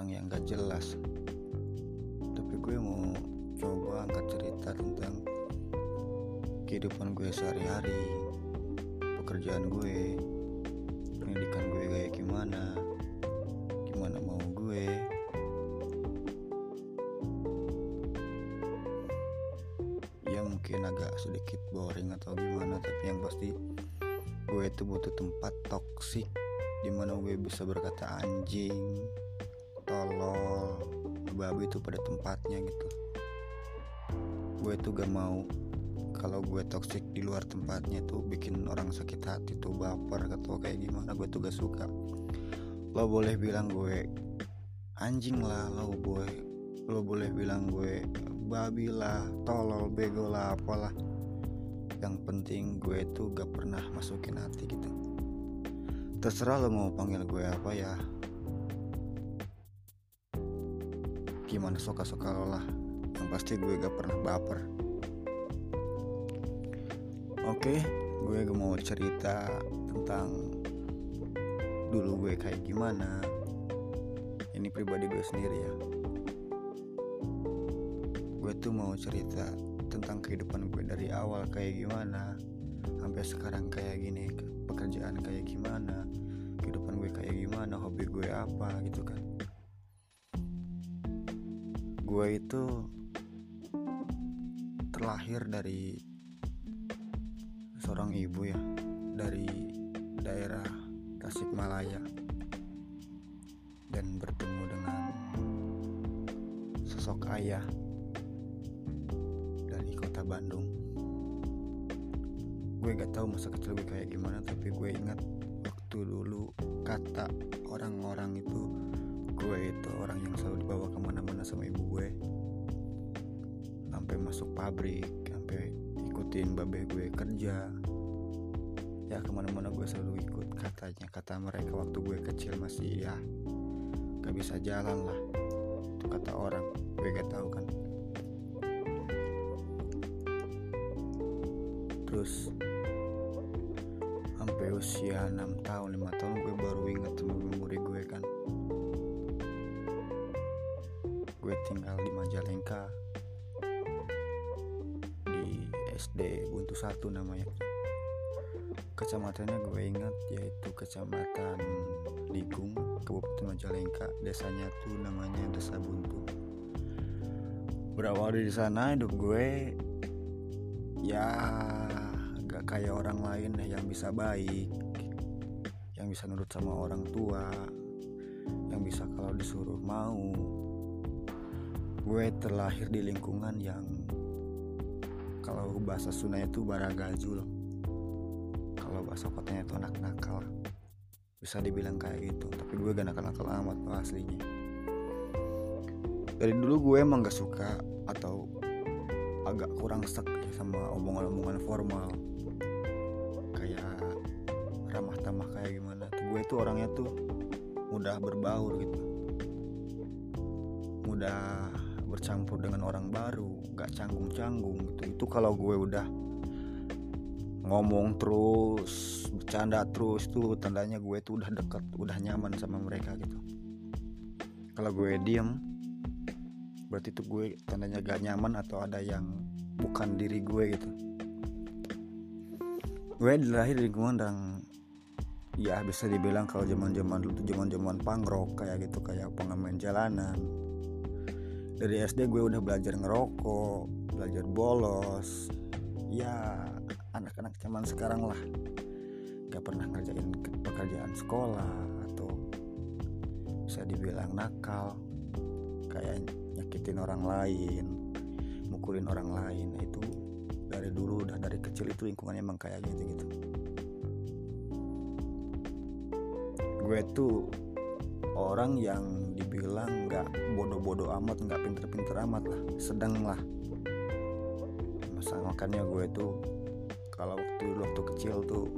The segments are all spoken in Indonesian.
orang yang gak jelas. Tapi gue mau coba angkat cerita tentang kehidupan gue sehari-hari pekerjaan gue pendidikan gue kayak gimana gimana mau gue. Ya mungkin agak sedikit boring atau gimana tapi yang pasti gue itu butuh tempat toksik di mana gue bisa berkata anjing tolol babi itu pada tempatnya gitu. Gue tuh gak mau kalau gue toxic di luar tempatnya tuh bikin orang sakit hati tuh baper atau kayak gimana gue tuh gak suka. Lo boleh bilang gue anjing lah lo boleh lo boleh bilang gue babi lah tolol bego lah apalah. Yang penting gue tuh gak pernah masukin hati gitu. Terserah lo mau panggil gue apa ya gimana suka-suka lo lah. Yang pasti gue gak pernah baper. Oke gue mau cerita tentang dulu gue kayak gimana. Ini pribadi gue sendiri ya. Gue tuh mau cerita tentang kehidupan gue dari awal kayak gimana sampai sekarang kayak gini pekerjaan kayak gimana kehidupan gue kayak gimana hobi gue apa gitu kan gue itu terlahir dari seorang ibu ya dari daerah Tasikmalaya. Dan bertemu dengan sosok ayah dari kota Bandung. Gue gak tahu masa kecil gue kayak gimana tapi gue ingat waktu dulu kata orang-orang itu gue itu orang yang selalu dibawa ke mana-mana sama ibu gue. Sampai masuk pabrik sampai ikutin babe gue kerja. Ya ke mana-mana gue selalu ikut katanya. Kata mereka waktu gue kecil masih ya gak bisa jalan lah. Itu kata orang gue gak tahu kan. Terus sampai usia 6 tahun 5 tahun SD Buntu 1 namanya. Kecamatannya gue ingat yaitu kecamatan Ligung Kabupaten Majalengka desanya tuh namanya Desa Buntu. Berawal dari sana hidup gue ya gak kayak orang lain yang bisa baik yang bisa nurut sama orang tua yang bisa kalau disuruh mau. Gue terlahir di lingkungan yang kalau bahasa Sunda itu baragajul kalau bahasa kotanya itu anak nakal bisa dibilang kayak gitu tapi gue gak nakal-nakal amat loh aslinya. Dari dulu gue emang gak suka atau agak kurang sek sama omongan-omongan formal. Kayak ramah tamah kayak gimana. Gue tuh orangnya tuh mudah berbaur gitu. Mudah bercampur dengan orang baru gak canggung-canggung gitu. Itu kalau gue udah ngomong terus bercanda terus tuh tandanya gue tuh udah deket udah nyaman sama mereka gitu. Kalau gue diem berarti tuh gue tandanya gak nyaman atau ada yang bukan diri gue gitu. Gue lahir di lingkungan dan ya bisa dibilang kalau zaman zaman dulu tuh zaman zaman pangrok kayak gitu kayak pengamen jalanan dari SD gue udah belajar ngerokok belajar bolos. Ya anak-anak zaman sekarang lah. Gak pernah ngerjain pekerjaan sekolah atau bisa dibilang nakal. Kayak nyakitin orang lain mukulin orang lain. Nah, itu dari dulu udah dari kecil itu lingkungannya emang kayak gitu gitu gue tuh orang yang dibilang nggak bodoh-bodoh amat nggak pinter-pinter amat lah. Sedang lah. Masa makanya gue tuh kalau waktu waktu kecil tuh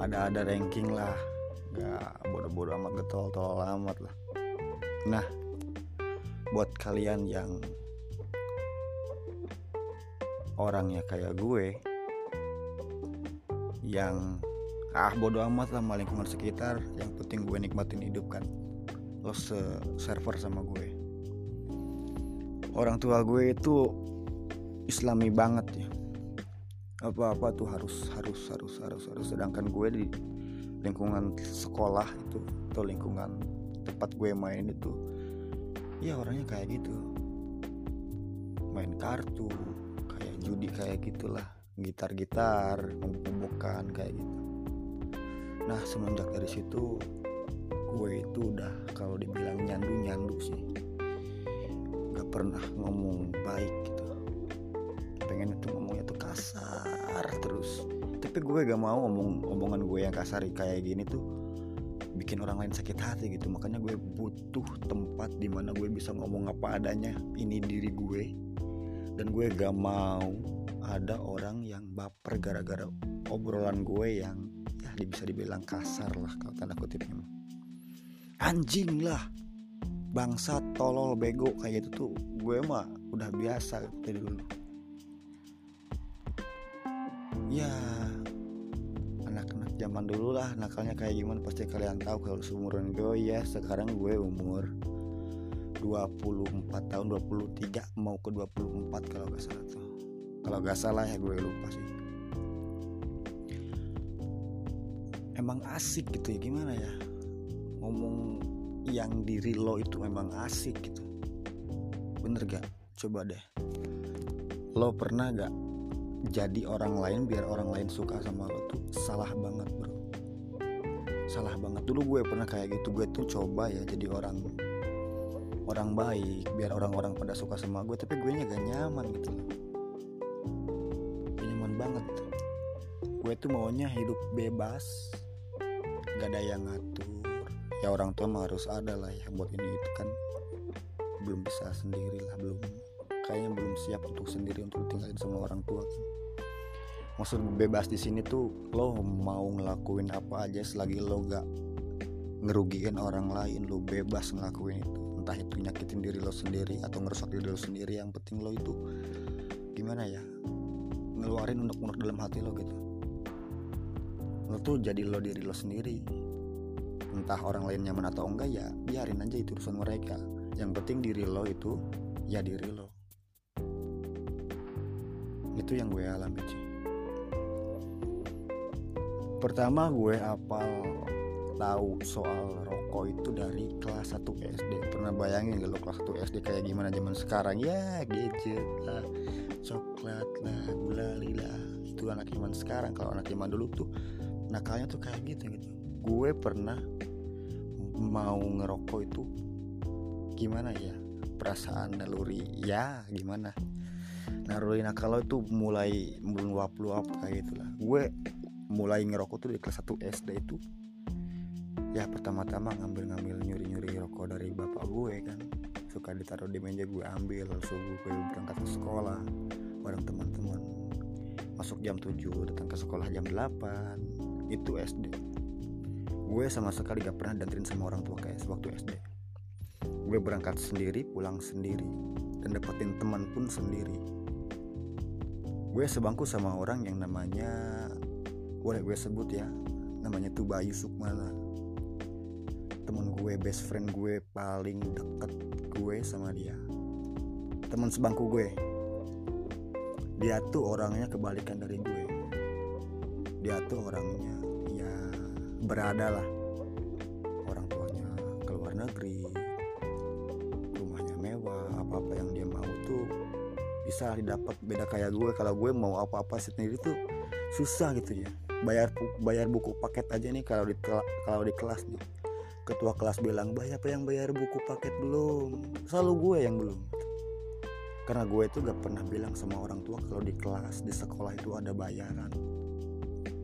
ada ada ranking lah. Nggak bodoh-bodoh amat getol tol amat lah. Nah buat kalian yang orangnya kayak gue yang ah bodoh amat lah sama lingkungan sekitar yang penting gue nikmatin hidup kan lo se server sama gue. Orang tua gue itu islami banget ya. Apa-apa tuh harus harus harus harus harus. Sedangkan gue di lingkungan sekolah itu atau lingkungan tempat gue main itu ya orangnya kayak gitu. Main kartu kayak judi kayak gitulah. Gitar-gitar bukan kayak gitu. Nah semenjak dari situ gue itu udah kalau dibilang nyandu nyandu sih. Gak pernah ngomong baik gitu. Pengen itu ngomongnya tuh kasar terus. Tapi gue gak mau ngomong omongan gue yang kasar kayak gini tuh bikin orang lain sakit hati gitu. Makanya gue butuh tempat di mana gue bisa ngomong apa adanya ini diri gue. Dan gue gak mau ada orang yang baper gara-gara obrolan gue yang ya bisa dibilang kasar lah kalau tanda kutipnya anjing lah. Bangsat tolol bego kayak gitu tuh gue mah udah biasa dari dulu. Ya anak-anak zaman dulu lah nakalnya kayak gimana pasti kalian tahu kalau seumuran gue ya sekarang gue umur 24 tahun 23 mau ke 24 kalau gak salah tuh. Kalau gak salah ya gue lupa sih. Emang asik gitu ya gimana ya ngomong yang diri lo itu memang asik gitu. Bener gak? Coba deh. Lo pernah gak jadi orang lain biar orang lain suka sama lo tuh? Salah banget bro. Salah banget. Dulu gue pernah kayak gitu. Gue tuh coba ya jadi orang orang baik biar orang-orang pada suka sama gue. Tapi gue gak nyaman gitu. Loh nyaman banget. Gue tuh maunya hidup bebas. Gak ada yang ngatur ya orang tua mah harus ada lah ya buat ini itu kan. Belum bisa sendiri lah belum kayaknya belum siap untuk sendiri untuk tinggalin sama orang tua. Kan maksud bebas di sini tuh lo mau ngelakuin apa aja selagi lo gak ngerugiin orang lain lo bebas ngelakuin itu. Entah itu nyakitin diri lo sendiri atau ngerusak diri lo sendiri yang penting lo itu gimana ya ngeluarin unek-unek dalam hati lo gitu. Lo tuh jadi lo diri lo sendiri entah orang lain nyaman atau enggak ya biarin aja itu urusan mereka. Yang penting diri lo itu ya diri lo. Itu yang gue alami sih pertama gue apal tahu soal rokok itu dari kelas 1 SD pernah bayangin gak lo kelas 1 SD kayak gimana zaman sekarang? Ya gadget lah coklat lah gulali lah itu anak zaman sekarang. Kalau anak zaman dulu tuh nakalnya tuh kayak gitu gitu gue pernah mau ngerokok itu gimana ya perasaan naluri ya gimana? Naluri nakal itu mulai meluap-luap kayak gitulah. Gue mulai ngerokok tuh di kelas 1 SD itu ya pertama-tama ngambil-ngambil nyuri-nyuri rokok dari bapak gue kan. Suka ditaruh di meja gue ambil subuh gue berangkat ke sekolah bareng teman-teman. Masuk jam 7 datang ke sekolah jam 8 itu SD gue sama sekali gak pernah danterin sama orang tua kayak waktu SD gue berangkat sendiri pulang sendiri dan dapetin teman pun sendiri. Gue sebangku sama orang yang namanya boleh gue sebut ya namanya tuh Bayu Sukmana. Temen gue best friend gue paling deket gue sama dia. Teman sebangku gue. Dia tuh orangnya kebalikan dari gue. Dia tuh orangnya ya berada lah orang tuanya keluar negeri rumahnya mewah apa apa yang dia mau tuh bisa didapat. Beda kayak gue kalau gue mau apa apa sendiri tuh susah gitu ya. Bayar bayar buku paket aja nih kalau di kalau di kelas nih. Ketua kelas bilang apa yang bayar buku paket belum? Selalu gue yang belum. Karena gue itu gak pernah bilang sama orang tua kalau di kelas di sekolah itu ada bayaran.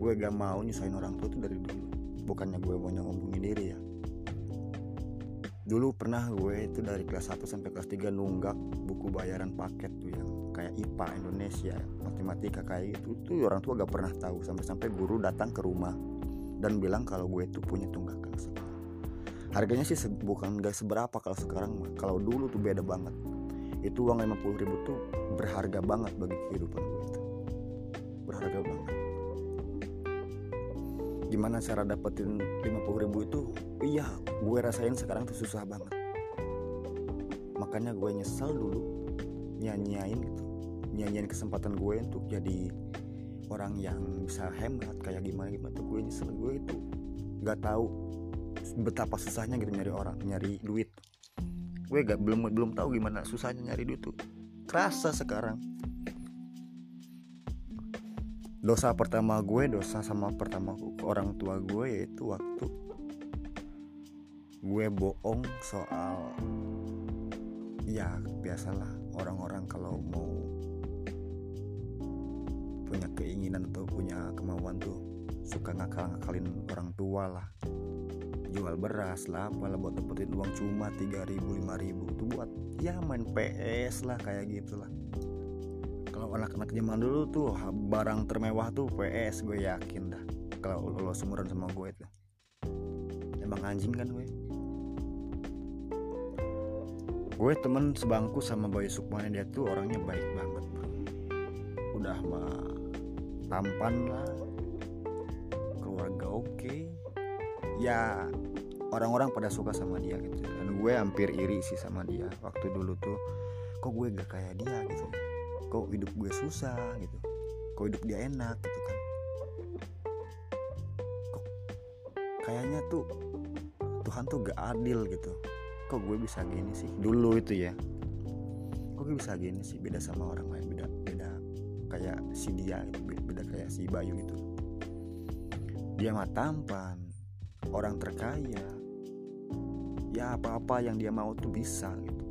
Gue gak mau nyusahin orang tua itu dari dulu bukannya gue mau ngomongin diri ya. Dulu pernah gue itu dari kelas 1 sampai kelas 3 nunggak buku bayaran paket tuh yang kayak IPA Indonesia matematika kayak gitu. Tuh orang tua gak pernah tahu sampai-sampai guru datang ke rumah dan bilang kalau gue tuh punya tunggakan sekolah. Harganya sih bukan gak seberapa kalau sekarang kalau dulu tuh beda banget. Itu uang 50 ribu tuh berharga banget bagi kehidupan gue itu gimana cara dapetin 50 ribu itu iya gue rasain sekarang tuh susah banget. Makanya gue nyesel dulu nyanyain gitu. Nyanyiin kesempatan gue untuk jadi orang yang bisa hemat kayak gimana gimana tuh gue nyesel. Gue itu nggak tahu betapa susahnya gitu nyari orang nyari duit. Gue gak belum belum tahu gimana susahnya nyari duit tuh. Kerasa sekarang dosa pertama gue dosa sama pertama orang tua gue yaitu waktu gue bohong soal ya biasalah orang-orang kalau mau punya keinginan atau punya kemauan tuh suka ngakal-ngakalin orang tua lah. Jual beras lah apalah buat dapetin uang cuma 3000 5000 itu buat ya main PS lah kayak gitulah anak-anak zaman dulu tuh barang termewah tuh PS gue yakin dah. Kalau lo seumuran sama gue itu emang anjing kan gue. Gue temen sebangku sama Bayu Sukmana dia tuh orangnya baik banget bro. Udah mah tampan lah. Keluarga oke. Okay. ya orang-orang pada suka sama dia gitu. Dan gue hampir iri sih sama dia. Waktu dulu tuh kok gue gak kayak dia gitu kok hidup gue susah gitu. Kok hidup dia enak gitu kan. Kok kayaknya tuh Tuhan tuh gak adil gitu. Kok gue bisa gini sih? Dulu itu ya. Kok gue bisa gini sih? Beda sama orang lain beda beda kayak si dia gitu beda kayak si Bayu itu dia mah tampan orang terkaya. Ya apa-apa yang dia mau tuh bisa gitu.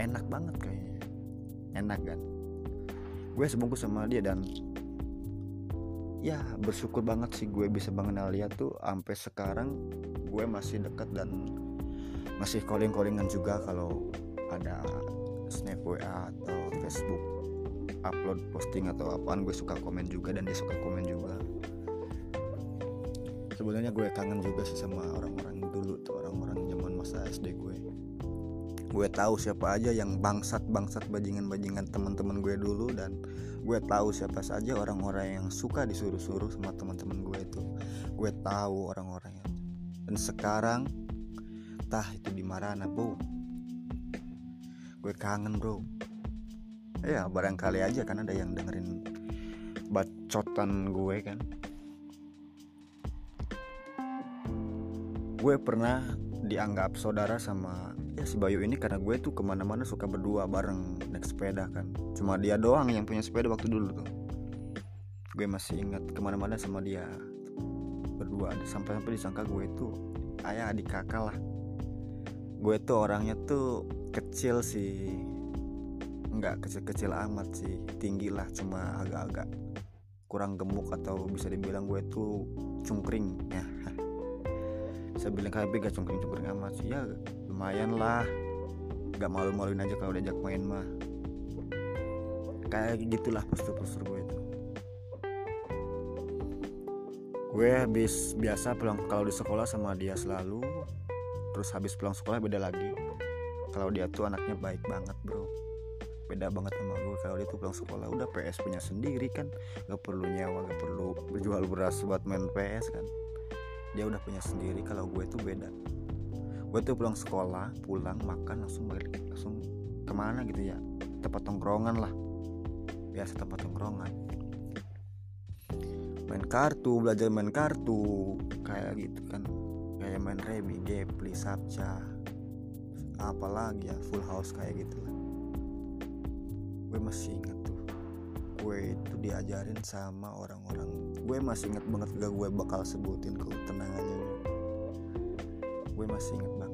Enak banget kayaknya. Enak kan gue sebungkus sama dia dan ya bersyukur banget sih gue bisa mengenal dia tuh sampai sekarang gue masih dekat dan masih calling callingan juga kalau ada snap WA atau Facebook upload posting atau apaan gue suka komen juga dan dia suka komen juga. Sebenarnya gue kangen juga sih sama orang-orang dulu tuh orang-orang zaman masa SD gue gue tahu siapa aja yang bangsat bangsat bajingan bajingan teman-teman gue dulu dan gue tahu siapa saja orang-orang yang suka disuruh-suruh sama teman-teman gue itu. Gue tahu orang-orangnya dan sekarang entah itu di mana bro gue kangen bro. Ya barangkali aja kan ada yang dengerin bacotan gue kan. Gue pernah dianggap saudara sama ya si Bayu ini karena gue tuh ke mana-mana suka berdua bareng naik sepeda kan. Cuma dia doang yang punya sepeda waktu dulu tuh. Gue masih ingat ke mana-mana sama dia. Berdua sampai-sampai disangka gue itu ayah adik kakak lah. Gue tuh orangnya tuh kecil sih. Nggak kecil-kecil amat sih tinggi lah cuma agak-agak kurang gemuk atau bisa dibilang gue tuh cungkring. Ya bisa bilang kayak gak cungkring-cungkring amat sih. Ya lumayan lah. Nggak malu-maluin aja kalau diajak main mah. Kayak gitulah postur-postur gue itu. Gue habis biasa pulang kalau di sekolah sama dia selalu. Terus habis pulang sekolah beda lagi. Kalau dia tuh anaknya baik banget bro. Beda banget sama gue kalau dia tuh pulang sekolah udah PS punya sendiri kan. Gak perlu nyewa gak perlu berjual beras buat main PS kan. Dia udah punya sendiri kalau gue tuh beda gue tuh pulang sekolah pulang makan langsung balik langsung ke mana gitu ya? Tempat tongkrongan lah. Biasa tempat tongkrongan. Main kartu belajar main kartu. Kayak gitu kan. Kayak main remi, gepli, sapca apalagi ya? Full house kayak gitu lah. Gue masih inget tuh. Gue itu diajarin sama orang-orang. Gue masih inget banget gak gue bakal sebutin kok tenang aja gue masih inget banget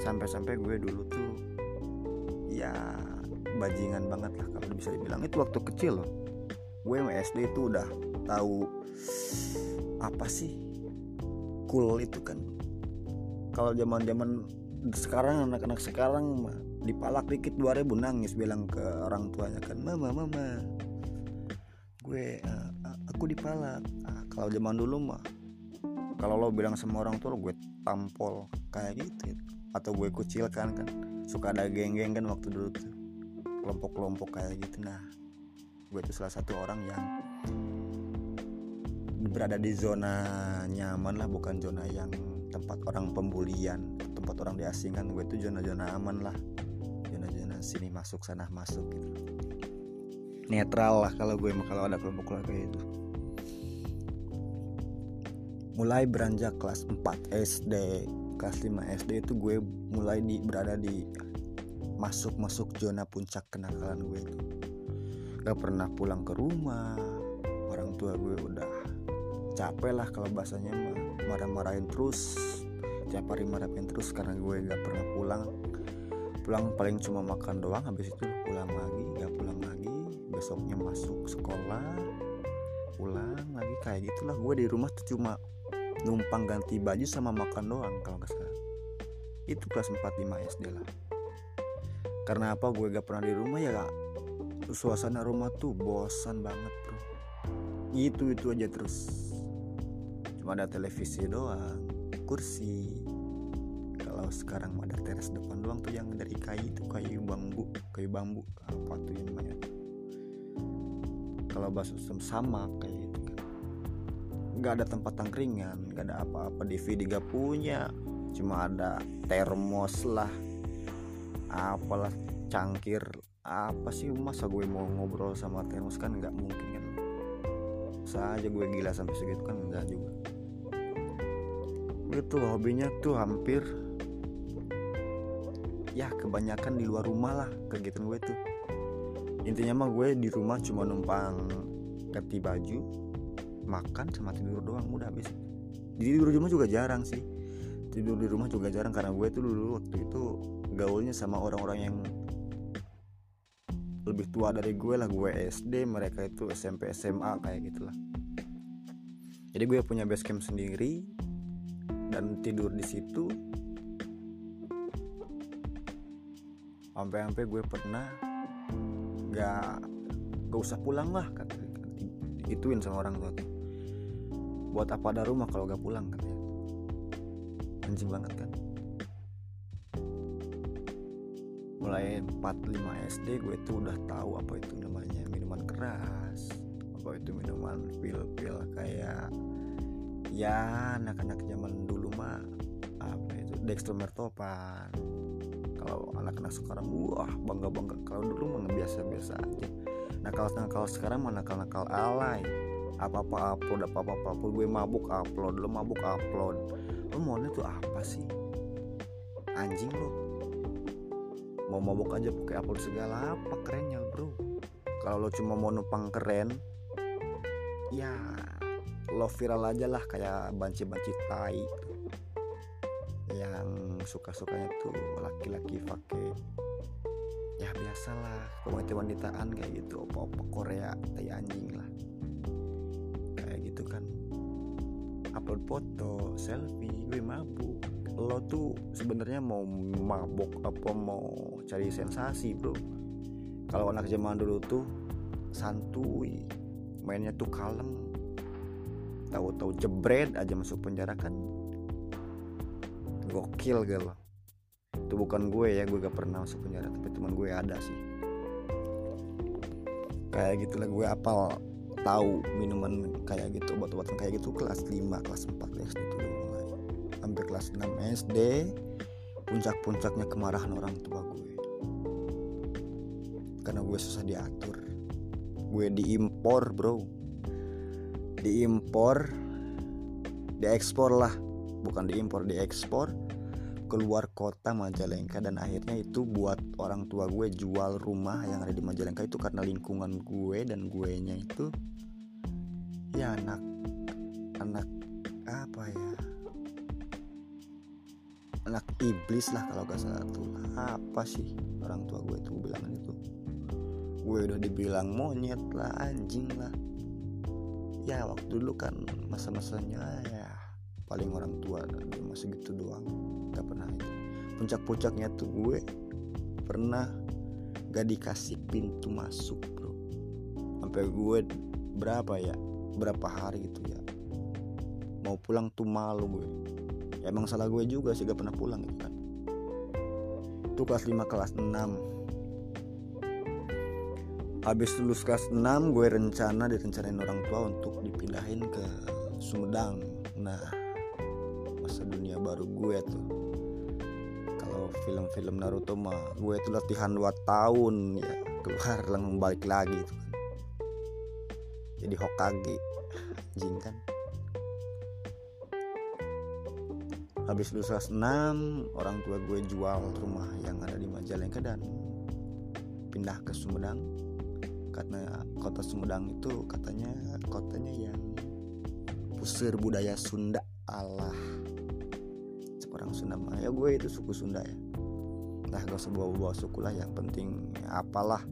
sampai-sampai gue dulu tuh ya bajingan banget lah kalau bisa dibilang. Itu waktu kecil loh. Gue SD itu udah tahu apa sih cool itu kan. Kalau zaman zaman sekarang anak-anak sekarang dipalak dikit 2000 nangis bilang ke orang tuanya kan mama mama gue uh, aku dipalak. Uh, kalau zaman dulu mah kalau lo bilang sama orang tua gue tampol. Kayak gitu atau gue kucilkan kan suka ada geng-geng kan waktu dulu tuh. Kelompok-kelompok kayak gitu. Nah gue itu salah satu orang yang berada di zona nyaman lah bukan zona yang tempat orang pembulian tempat orang diasingkan. Gue itu zona-zona aman lah. Zona-zona sini masuk sana masuk gitu. Netral lah kalau gue kalau ada kelompok keluarga itu. Mulai beranjak kelas 4 SD kelas 5 SD itu gue mulai di berada di masuk masuk zona puncak kenakalan gue itu. Gak pernah pulang ke rumah orang tua gue udah capek lah kalau bahasanya marah-marahin terus tiap hari marahin terus karena gue gak pernah pulang. Pulang paling cuma makan doang habis itu pulang lagi gak pulang lagi besoknya masuk sekolah pulang lagi kayak gitulah. Gue di rumah tuh cuma numpang ganti baju sama makan doang kalau nggak salah. Itu kelas 4 5 SD lah. Karena apa? Gue gak pernah di rumah ya gak suasana rumah tuh bosan banget bro. Itu itu aja terus. Cuma ada televisi doang kursi. Kalau sekarang ada teras depan doang tuh yang dari kayu itu kayu bambu kayu bambu. Apa tuh yang namanya? Kalau bahasa sama kayak nggak ada tempat tangkringan nggak ada apa-apa. DVD gak punya cuma ada termos lah. Apalah cangkir. Apa sih masa gue mau ngobrol sama termos? Kan nggak mungkin. Kan saja gue gila sampai segitu kan enggak juga. Tuh hobinya tuh hampir ya kebanyakan di luar rumah lah kegiatan gue tuh. Intinya mah gue di rumah cuma numpang ganti baju makan sama tidur doang udah habis. Jadi di rumah juga jarang sih. Tidur di rumah juga jarang karena gue tuh dulu waktu itu gaulnya sama orang-orang yang lebih tua dari gue lah. Gue SD mereka itu SMP SMA kayak gitulah jadi gue punya base camp sendiri dan tidur di situ. Sampai-sampai gue pernah gak gak usah pulang lah kata ituin sama orang tua tuh buat apa ada rumah kalau gak pulang katanya anjing banget kan? Mulai 4-5 SD gue tuh udah tahu apa itu namanya minuman keras apa itu minuman pil-pil kayak ya anak-anak zaman dulu mah apa itu dextromertopan. Kalau anak-anak sekarang wah bangga bangga kalau dulu mah biasa-biasa aja. Nah kalau kalau sekarang mana nakal nakal alay apa apa upload apa apa upload gue mabuk upload lo mabuk upload. Lo maunya tuh apa sih? Anjing lo mau mabuk aja pakai upload segala apa kerennya bro. Kalau lo cuma mau numpang keren ya lo viral aja lah kayak banci-banci tai yang suka-sukanya tuh laki-laki pakai ya biasalah komite wanitaan kayak gitu opa-opa Korea tai anjing lah upload foto selfie gue mabuk. Lo tuh sebenarnya mau mabuk apa mau cari sensasi bro? Kalau anak zaman dulu tuh santuy mainnya tuh kalem. Tahu-tahu jebret aja masuk penjara kan. Gokil gal itu bukan gue ya gue gak pernah masuk penjara tapi teman gue ada sih. Kayak gitulah gue apal tahu minuman kayak gitu obat-obatan kayak gitu kelas 5 kelas 4 SD itu mulai. Sampai kelas 6 SD puncak-puncaknya kemarahan orang tua gue. Karena gue susah diatur. Gue diimpor bro. Diimpor diekspor lah. Bukan diimpor diekspor keluar kota Majalengka dan akhirnya itu buat orang tua gue jual rumah yang ada di Majalengka itu karena lingkungan gue dan gue nya itu ya anak anak apa ya? Anak iblis lah kalau gak salah tuh. Apa sih orang tua gue itu bilangan itu gue udah dibilang monyet lah anjing lah. Ya waktu dulu kan masa-masanya ya paling orang tua masih gitu doang puncak-puncaknya tuh gue pernah gak dikasih pintu masuk bro. Sampai gue berapa ya? Berapa hari gitu ya? Mau pulang tuh malu gue. Ya, emang salah gue juga sih gak pernah pulang gitu kan. Itu kelas 5 kelas 6 habis lulus kelas 6 gue rencana direncanain orang tua untuk dipindahin ke Sumedang. Nah masa dunia baru gue tuh film-film Naruto mah gue itu latihan 2 tahun ya keluar langsung balik lagi tuh kan. Jadi Hokage anjing kan. Habis kelas 6 orang tua gue jual rumah yang ada di Majalengka dan pindah ke Sumedang. Karena kota Sumedang itu katanya kotanya yang pusir budaya Sunda Allah orang Sunda mah. Ya gue itu suku Sunda ya. Nah gak usah bawa-bawa suku lah. Yang penting ya apalah.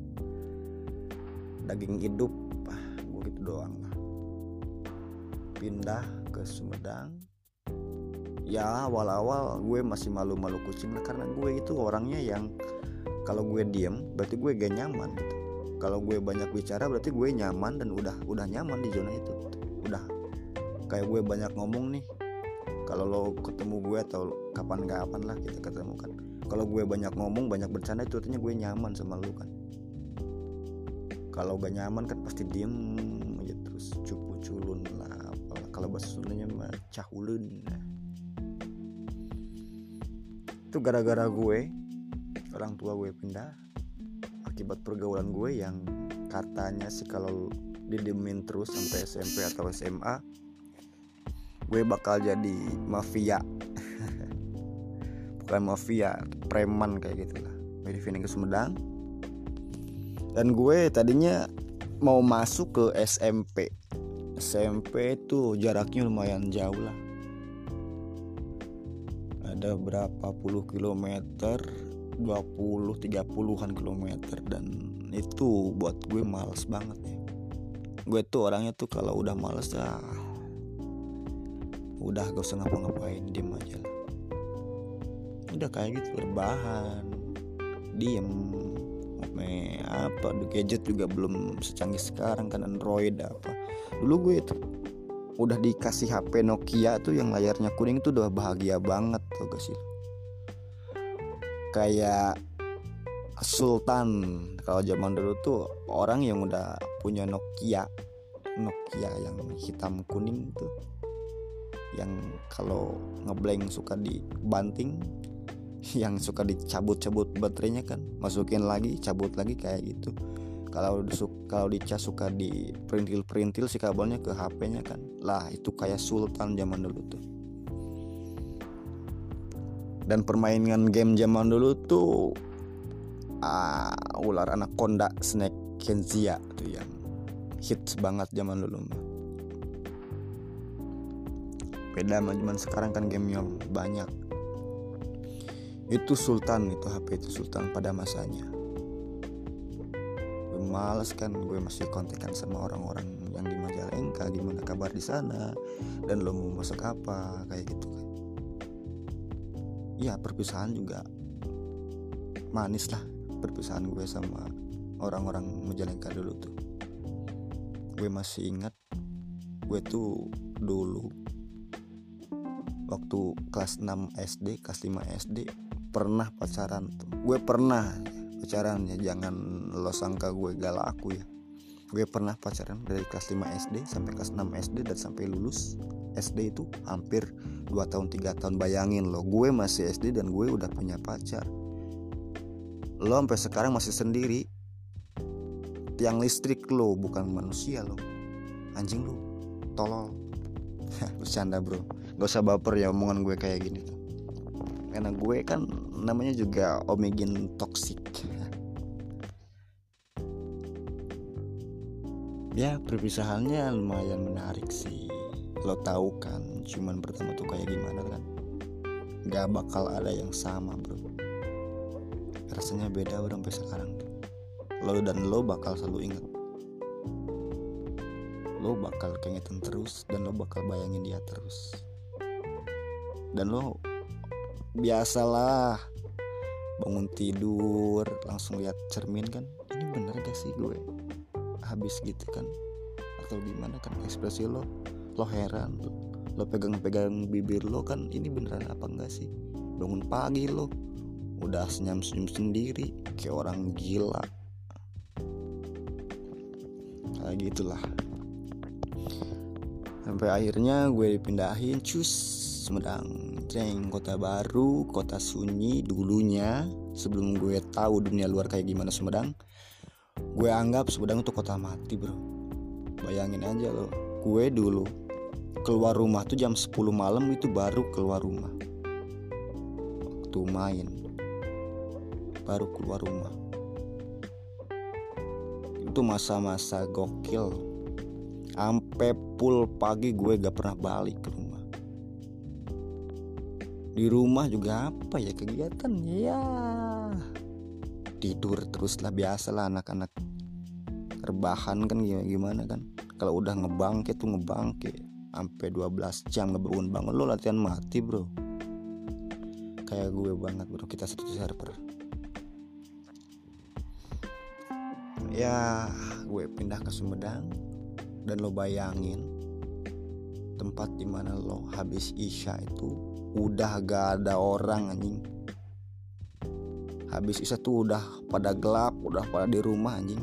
Daging hidup. Ah, gue gitu doang lah. Pindah ke Sumedang. Ya awal-awal gue masih malu-malu kucing lah. Karena gue itu orangnya yang kalau gue diem berarti gue gak nyaman gitu. Kalau gue banyak bicara berarti gue nyaman dan udah udah nyaman di zona itu udah. Kayak gue banyak ngomong nih kalau lo ketemu gue atau kapan-kapan lah kita ketemu kan. Kalau gue banyak ngomong banyak bercanda itu artinya gue nyaman sama lo kan. Kalau gak nyaman kan pasti diem aja terus cupu culun lah. Kalau bahasa Sundanya mah cahulun. Itu gara-gara gue orang tua gue pindah. Akibat pergaulan gue yang katanya sih kalau didemin terus sampai SMP atau SMA gue bakal jadi mafia. Bukan mafia preman kayak gitu lah. Gue di ke Sumedang. Dan gue tadinya mau masuk ke SMP SMP itu jaraknya lumayan jauh lah. Ada berapa puluh kilometer? 20 30-an kilometer. Dan itu buat gue males banget ya. Gue tuh orangnya tuh kalau udah males ya udah gak usah ngapa-ngapain diem aja lah. Udah kayak gitu berbahan. Diem. Me apa? Gadget juga belum secanggih sekarang kan Android apa. Dulu gue itu udah dikasih HP Nokia tuh yang layarnya kuning tuh udah bahagia banget tuh gak sih kayak Sultan kalau zaman dulu tuh orang yang udah punya Nokia Nokia yang hitam kuning tuh yang kalau ngeblank suka dibanting yang suka dicabut-cabut baterainya kan masukin lagi cabut lagi kayak gitu. Kalau kalau dicas suka di perintil perintil si kabelnya ke HP-nya kan lah itu kayak Sultan zaman dulu tuh. Dan permainan game zaman dulu tuh uh, ular anaconda snake kenzia tuh yang hits banget zaman dulu beda sama zaman sekarang kan game yang banyak. Itu sultan itu HP itu sultan pada masanya. Gue males kan gue masih kontekan sama orang-orang yang di Majalengka gimana kabar di sana dan lo mau masak apa kayak gitu kan. Ya perpisahan juga manis lah perpisahan gue sama orang-orang Majalengka dulu tuh. Gue masih ingat gue tuh dulu waktu kelas 6 SD kelas 5 SD pernah pacaran tuh. Gue pernah pacaran ya jangan lo sangka gue galak aku ya. Gue pernah pacaran dari kelas 5 SD sampai kelas 6 SD dan sampai lulus SD itu hampir 2 tahun 3 tahun. Bayangin lo gue masih SD dan gue udah punya pacar. Lo sampai sekarang masih sendiri. Tiang listrik lo bukan manusia lo. Anjing lo tolol. Bercanda bro gak usah baper ya omongan gue kayak gini tuh. Karena gue kan namanya juga omegin toxic. Ya perpisahannya lumayan menarik sih. Lo tahu kan cuman pertama tuh kayak gimana kan? Gak bakal ada yang sama bro. Rasanya beda bro sampai sekarang lo dan lo bakal selalu ingat. Lo bakal keingetan terus dan lo bakal bayangin dia terus dan lo biasalah bangun tidur langsung lihat cermin kan. Ini bener gak sih gue? Habis gitu kan. Atau gimana kan ekspresi lo? Lo heran lo, lo pegang-pegang bibir lo kan ini beneran apa enggak sih? Bangun pagi lo udah senyum-senyum sendiri kayak orang gila. Kayak gitulah. Sampai akhirnya gue dipindahin cus Sumedang Jeng. Kota baru kota sunyi dulunya. Sebelum gue tahu dunia luar kayak gimana Sumedang gue anggap Sumedang itu kota mati bro. Bayangin aja loh gue dulu keluar rumah tuh jam 10 malam itu baru keluar rumah. Waktu main baru keluar rumah. Itu masa-masa gokil. Sampai pul pagi gue gak pernah balik ke rumah di rumah juga apa ya kegiatan ya tidur terus lah biasa lah anak-anak. Rebahan kan gimana kan? Kalau udah ngebangke tuh ngebangke sampai 12 jam ngebangun bangun lo latihan mati bro. Kayak gue banget bro. Kita satu server. Ya gue pindah ke Sumedang. Dan lo bayangin tempat di mana lo habis isya itu udah gak ada orang anjing. Habis isa tuh udah pada gelap udah pada di rumah anjing.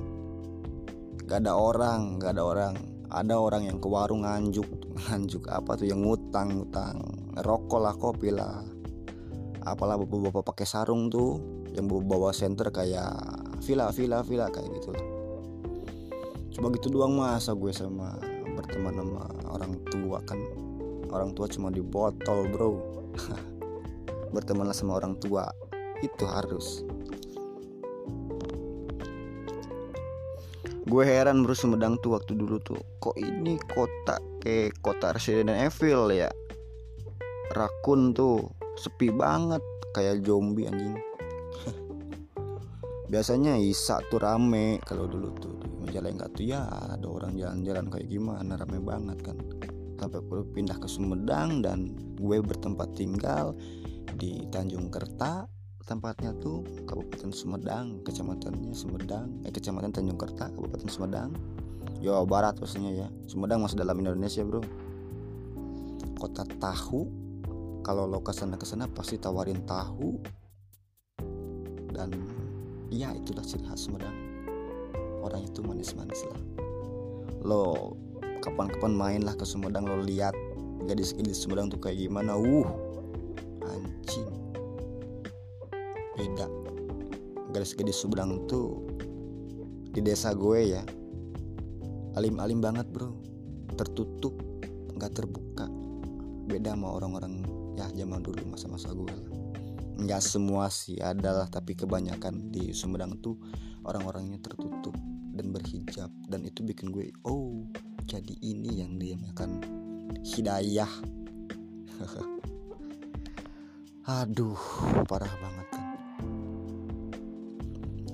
Gak ada orang gak ada orang. Ada orang yang ke warung nganjuk. Nganjuk apa tuh? Yang ngutang ngutang. Rokok lah kopi lah. Apalah bapak-bapak pakai sarung tuh. Yang bawa bawa center kayak villa villa villa kayak gitu lah. Cuma gitu doang masa gue sama berteman sama orang tua kan orang tua cuma di botol bro. Bertemanlah sama orang tua. Itu harus. Gue heran bro Sumedang tuh waktu dulu tuh. Kok ini kota kayak kota Resident Evil ya? Rakun tuh. Sepi banget. Kayak zombie anjing. Biasanya Isa tuh rame kalau dulu tuh. Majalengka tuh. Ya ada orang jalan-jalan kayak gimana. Rame banget kan sampai gue pindah ke Sumedang dan gue bertempat tinggal di Tanjung Kerta tempatnya tuh Kabupaten Sumedang kecamatannya Sumedang eh kecamatan Tanjung Kerta Kabupaten Sumedang Jawa Barat maksudnya ya. Sumedang masih dalam Indonesia bro. Kota tahu kalau lo ke sana ke sana pasti tawarin tahu. Dan ya itulah ciri khas Sumedang. Orang itu manis-manis lah. Lo kapan-kapan mainlah ke Sumedang lo lihat gadis-gadis Sumedang tuh kayak gimana. Uh anjing. Beda. Gadis-gadis Sumedang tuh di desa gue ya alim-alim banget bro. Tertutup nggak terbuka. Beda sama orang-orang ya zaman dulu masa-masa gue lah. Nggak semua sih adalah tapi kebanyakan di Sumedang tuh orang-orangnya tertutup dan berhijab. Dan itu bikin gue oh jadi ini yang dia makan hidayah. Aduh parah banget kan.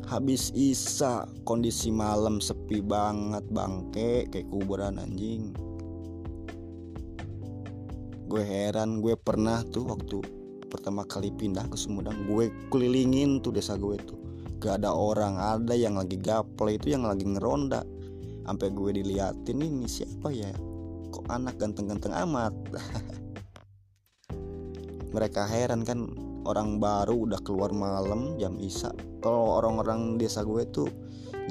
Habis isa kondisi malam sepi banget bangke kayak kuburan anjing. Gue heran gue pernah tuh waktu pertama kali pindah ke Sumedang gue kelilingin tuh desa gue tuh. Gak ada orang ada yang lagi gaple itu yang lagi ngeronda sampai gue diliatin ini siapa ya? Kok anak ganteng-ganteng amat? Mereka heran kan orang baru udah keluar malam jam isa. Kalau orang-orang desa gue tuh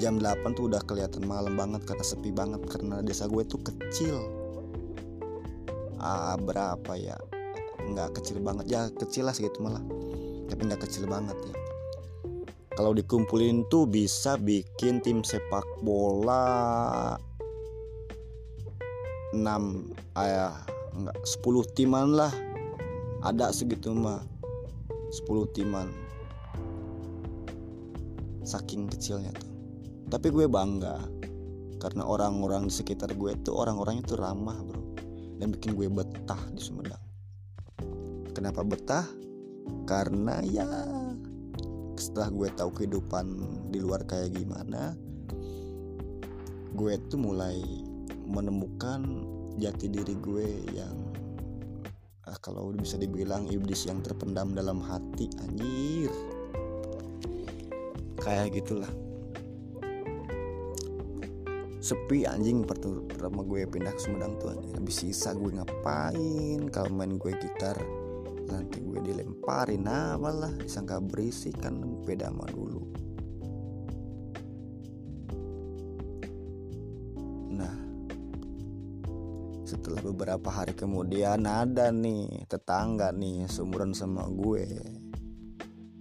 jam 8 tuh udah kelihatan malam banget karena sepi banget karena desa gue tuh kecil. Ah berapa ya? Nggak kecil banget. Ya kecil lah segitu malah. Tapi nggak kecil banget ya kalau dikumpulin tuh bisa bikin tim sepak bola 6 ayah enggak 10 timan lah. Ada segitu mah 10 timan. Saking kecilnya tuh. Tapi gue bangga karena orang-orang di sekitar gue tuh orang-orangnya tuh ramah bro. Dan bikin gue betah di Sumedang. Kenapa betah? Karena ya setelah gue tahu kehidupan di luar kayak gimana gue tuh mulai menemukan jati diri gue yang ah, kalau bisa dibilang iblis yang terpendam dalam hati anjir. Kayak gitulah. Sepi anjing pertama gue pindah ke Sumedang tuh anjing. habis sisa gue ngapain? Kalau main gue gitar nanti gue dilemparin. Lah disangka berisik kan beda sama dulu. Nah setelah beberapa hari kemudian ada nih tetangga nih seumuran sama gue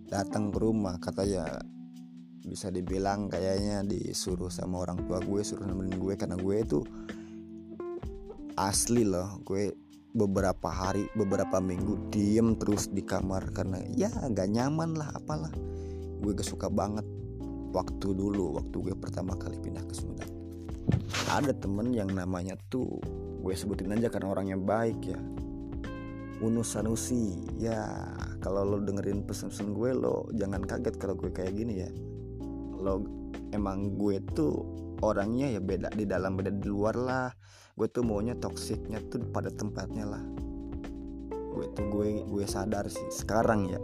datang ke rumah katanya bisa dibilang kayaknya disuruh sama orang tua gue suruh nemenin gue karena gue itu asli loh gue beberapa hari beberapa minggu diem terus di kamar karena ya gak nyaman lah apalah. Gue gak suka banget waktu dulu waktu gue pertama kali pindah ke Sumedang. Ada temen yang namanya tuh gue sebutin aja karena orangnya baik ya. Unus Sanusi. Ya kalau lo dengerin pesan-pesan gue lo jangan kaget kalau gue kayak gini ya. Lo emang gue tuh orangnya ya beda di dalam beda di luar lah gue tuh maunya toksiknya tuh pada tempatnya lah. Gue tuh gue gue sadar sih sekarang ya.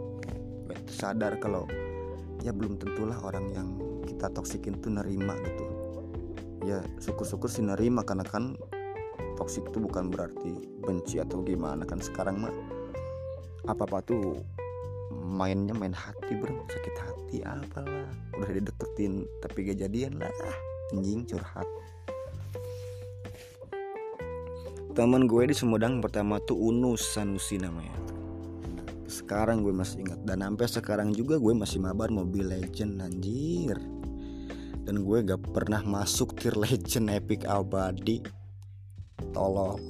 Gue tuh sadar kalau ya belum tentulah orang yang kita toksikin tuh nerima gitu. Ya syukur-syukur sih nerima karena kan toksik itu bukan berarti benci atau gimana kan sekarang mah apa apa tuh mainnya main hati bro. Sakit hati apalah. Udah dideketin tapi gak jadian lah. Anjing curhat teman gue di Sumedang pertama tuh Unus Sanusi namanya. Sekarang gue masih ingat. Dan sampai sekarang juga gue masih mabar mobil legend anjir. Dan gue gak pernah masuk tier legend epic abadi. Tolol.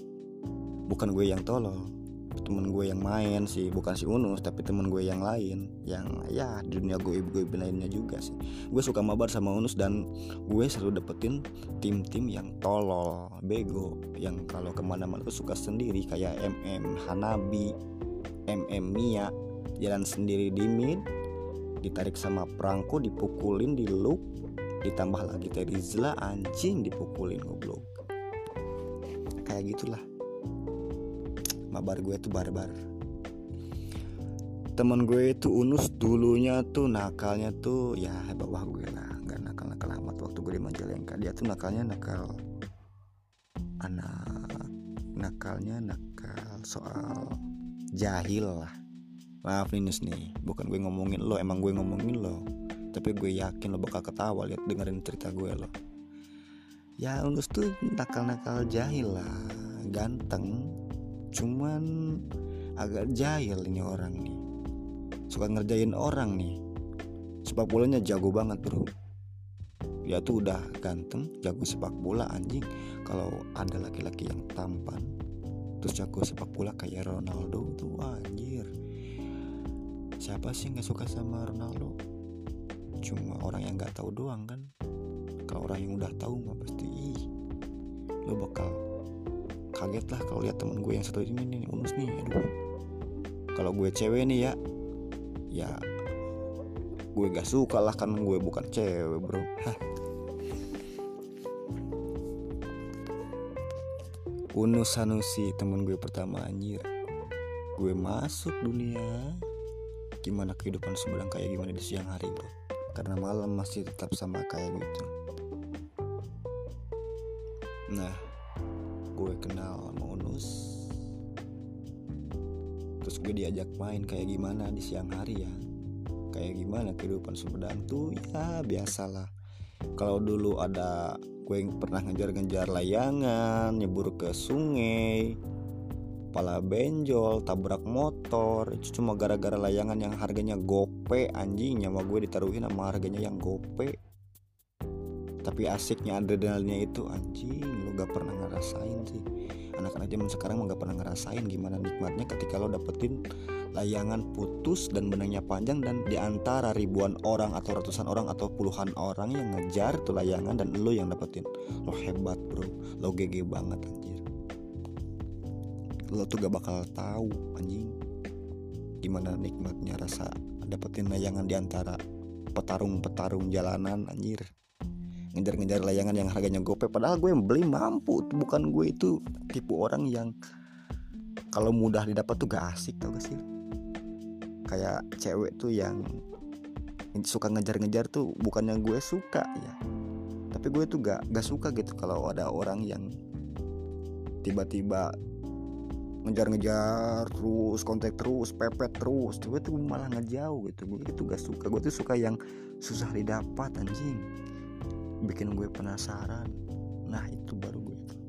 Bukan gue yang tolol temen gue yang main sih bukan si Unus tapi temen gue yang lain yang ya di dunia gue gue lainnya juga sih. Gue suka mabar sama Unus dan gue selalu dapetin tim-tim yang tolol bego yang kalau ke mana-mana tuh suka sendiri kayak MM Hanabi MM Mia jalan sendiri di mid ditarik sama perangko dipukulin di loop ditambah lagi Terizla anjing dipukulin goblok. Kayak gitulah mabar gue tuh barbar. Temen gue itu Unus dulunya tuh nakalnya tuh ya bawah gue lah nggak nakal nakal amat. Waktu gue di Majalengka dia tuh nakalnya nakal anak nakalnya nakal soal jahil lah. Maaf nih nih. Bukan gue ngomongin lo emang gue ngomongin lo. Tapi gue yakin lo bakal ketawa lihat dengerin cerita gue lo. Ya Unus tuh nakal-nakal jahil lah. Ganteng cuman agak jahil ini orang nih. Suka ngerjain orang nih. Sepak bolanya jago banget bro. Dia tuh udah ganteng jago sepak bola anjing. Kalau ada laki-laki yang tampan terus jago sepak bola kayak Ronaldo tuh anjir. Siapa sih nggak suka sama Ronaldo? Cuma orang yang nggak tahu doang kan? Kalau orang yang udah tahu mah pasti ih lo bakal kaget lah kalau lihat temen gue yang satu ini nih unus nih aduh. Kalau gue cewek nih ya ya gue gak suka lah kan gue bukan cewek bro. Hah. Unus Sanusi temen gue pertama anjir. Gue masuk dunia. Gimana kehidupan sebelang kayak gimana di siang hari bro? Karena malam masih tetap sama kayak gitu. Nah main kayak gimana di siang hari ya. Kayak gimana kehidupan Sumedang tuh? Ya biasalah. Kalau dulu ada gue yang pernah ngejar-ngejar layangan nyebur ke sungai pala benjol tabrak motor itu cuma gara-gara layangan yang harganya gope anjing. Nyawa gue ditaruhin sama harganya yang gope. Tapi asiknya adrenalinnya itu anjing lo gak pernah ngerasain sih. Anak-anak zaman sekarang mah gak pernah ngerasain gimana nikmatnya ketika lo dapetin layangan putus dan benangnya panjang dan di antara ribuan orang atau ratusan orang atau puluhan orang yang ngejar tuh layangan dan lo yang dapetin. Lo hebat bro. Lo GG banget anjir. Lo tuh gak bakal tahu anjing gimana nikmatnya rasa dapetin layangan di antara petarung-petarung jalanan anjir. Ngejar-ngejar layangan yang harganya gope padahal gue yang beli mampu bukan gue itu tipe orang yang kalau mudah didapat tuh gak asik tau gak sih kayak cewek tuh yang suka ngejar-ngejar tuh bukannya gue suka ya. Tapi gue tuh gak gak suka gitu kalau ada orang yang tiba-tiba ngejar-ngejar terus kontak terus pepet terus gue tuh malah ngejauh gitu. Gue itu gak suka. Gue tuh suka yang susah didapat anjing. Bikin gue penasaran. Nah itu baru gue tuh.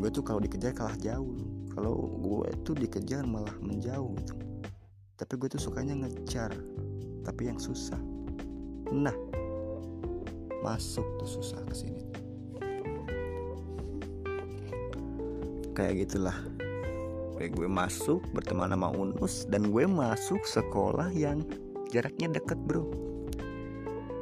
Gue tuh kalau dikejar kalah jauh kalau gue tuh dikejar malah menjauh gitu. Tapi gue tuh sukanya ngejar tapi yang susah. Nah masuk tuh susah ke sini. Kayak gitulah. Kayak gue masuk berteman sama Unus dan gue masuk sekolah yang jaraknya deket bro.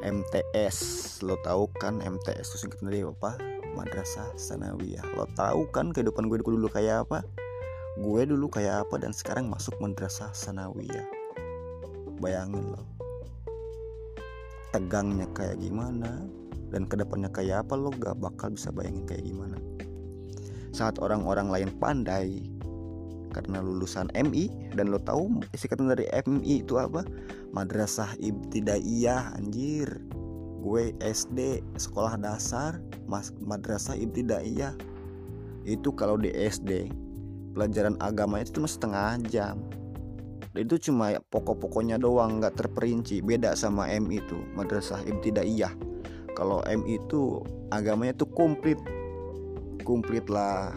MTS lo tahu kan MTS itu singkat dari apa? Madrasah Sanawiyah. Lo tahu kan kehidupan gue dulu kayak apa gue dulu kayak apa dan sekarang masuk Madrasah Sanawiyah. Bayangin lo tegangnya kayak gimana dan ke depannya kayak apa lo gak bakal bisa bayangin kayak gimana. Saat orang-orang lain pandai karena lulusan MI dan lo tahu singkatan dari MI itu apa? Madrasah ibtidaiyah anjir. Gue SD sekolah dasar mas madrasah ibtidaiyah. Itu kalau di SD pelajaran agama itu cuma setengah jam. Itu cuma pokok-pokoknya doang nggak terperinci beda sama MI itu madrasah ibtidaiyah. Kalau MI itu agamanya tuh komplit. Komplit lah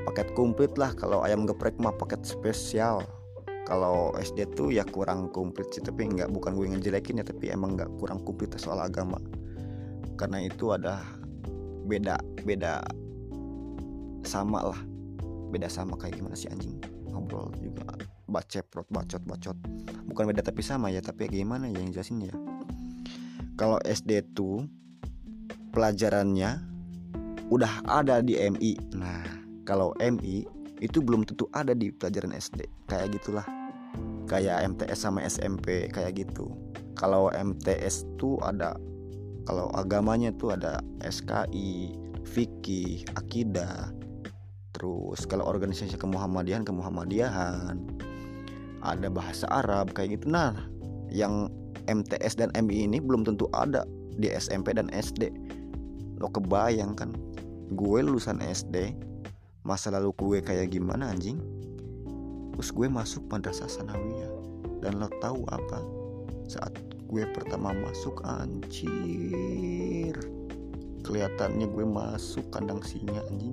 paket komplit lah kalau ayam geprek mah paket spesial. Kalau SD tuh ya kurang komplit sih tapi nggak bukan gue ngejelekin ya tapi emang nggak kurang komplit soal agama. Karena itu ada beda beda sama lah beda sama kayak gimana sih anjing ngobrol juga baceprot bacot bacot bukan beda tapi sama ya tapi gimana ya yang jelasin ya kalau SD tuh pelajarannya udah ada di MI. Nah, kalau MI itu belum tentu ada di pelajaran SD. Kayak gitulah. Kayak MTS sama SMP kayak gitu. Kalau MTS tuh ada kalau agamanya tuh ada SKI, fikih, akidah. Terus. Kalau organisasi kemuhammadiyahan, kemuhammadiyahan. Ada bahasa Arab kayak gitu. Nah, yang MTS dan MI ini belum tentu ada di SMP dan SD. Lo kebayang kan? Gue lulusan SD masa lalu gue kayak gimana anjing? Terus gue masuk madrasah sanawiyah. Dan lo tahu apa? Saat gue pertama masuk anjir. Kelihatannya gue masuk kandang singa anjing